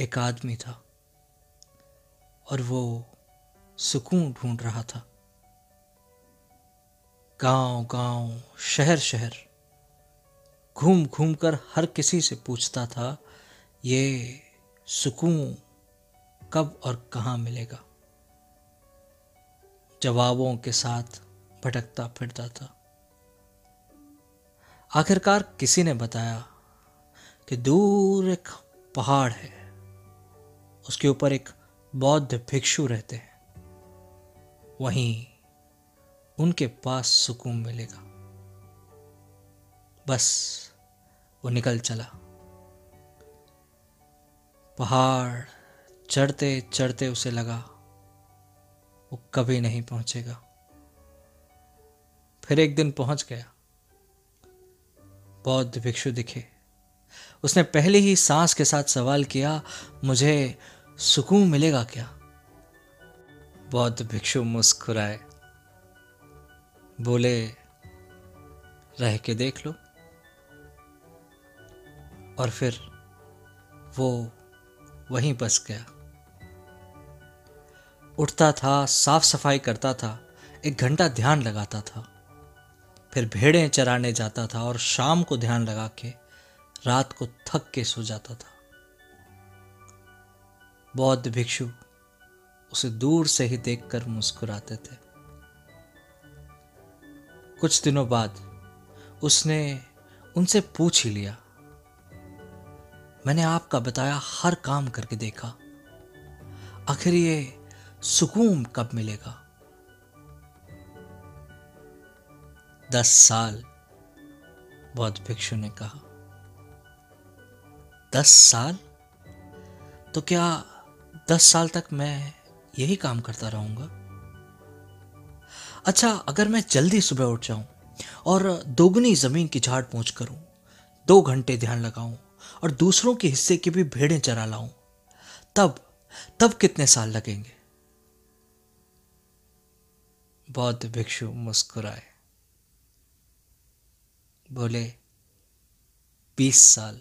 एक आदमी था और वो सुकून ढूंढ रहा था। गाँव गाँव, शहर शहर, घूम घूम कर हर किसी से पूछता था, ये सुकून कब और कहाँ मिलेगा? जवाबों के साथ भटकता फिरता था। आखिरकार किसी ने बताया कि दूर एक पहाड़ है। उसके ऊपर एक बौद्ध भिक्षु रहते हैं। वहीं उनके पास सुकून मिलेगा। बस वो निकल चला। पहाड़ चढ़ते चढ़ते उसे लगा, वो कभी नहीं पहुंचेगा। फिर एक दिन पहुँच गया। बौद्ध भिक्षु दिखे। उसने पहले ही सांस के साथ सवाल किया, मुझे सुकून मिलेगा क्या? बौद्ध भिक्षु मुस्कुराए। बोले, रह के देख लो। और फिर वो वहीं बस गया। उठता था साफ़ सफ़ाई करता था, एक घंटा ध्यान लगाता था। फिर भेड़ें चराने जाता था और शाम को ध्यान लगा के रात को थक के सो जाता था। बौद्ध भिक्षु उसे दूर से ही देखकर मुस्कुराते थे। कुछ दिनों बाद उसने उनसे पूछ ही लिया, मैंने आपका बताया हर काम करके देखा। आखिर ये सुकून कब मिलेगा? दस साल, बौद्ध भिक्षु ने कहा। दस साल? तो क्या दस साल तक मैं यही काम करता रहूँगा। अच्छा अगर मैं जल्दी सुबह उठ जाऊँ और दोगुनी ज़मीन की झाड़ पहुँच करूँ, दो घंटे ध्यान लगाऊँ और दूसरों के हिस्से की भी भेड़ें चरा लाऊं, तब तब कितने साल लगेंगे? बौद्ध भिक्षु मुस्कुराए। बोले, बीस साल।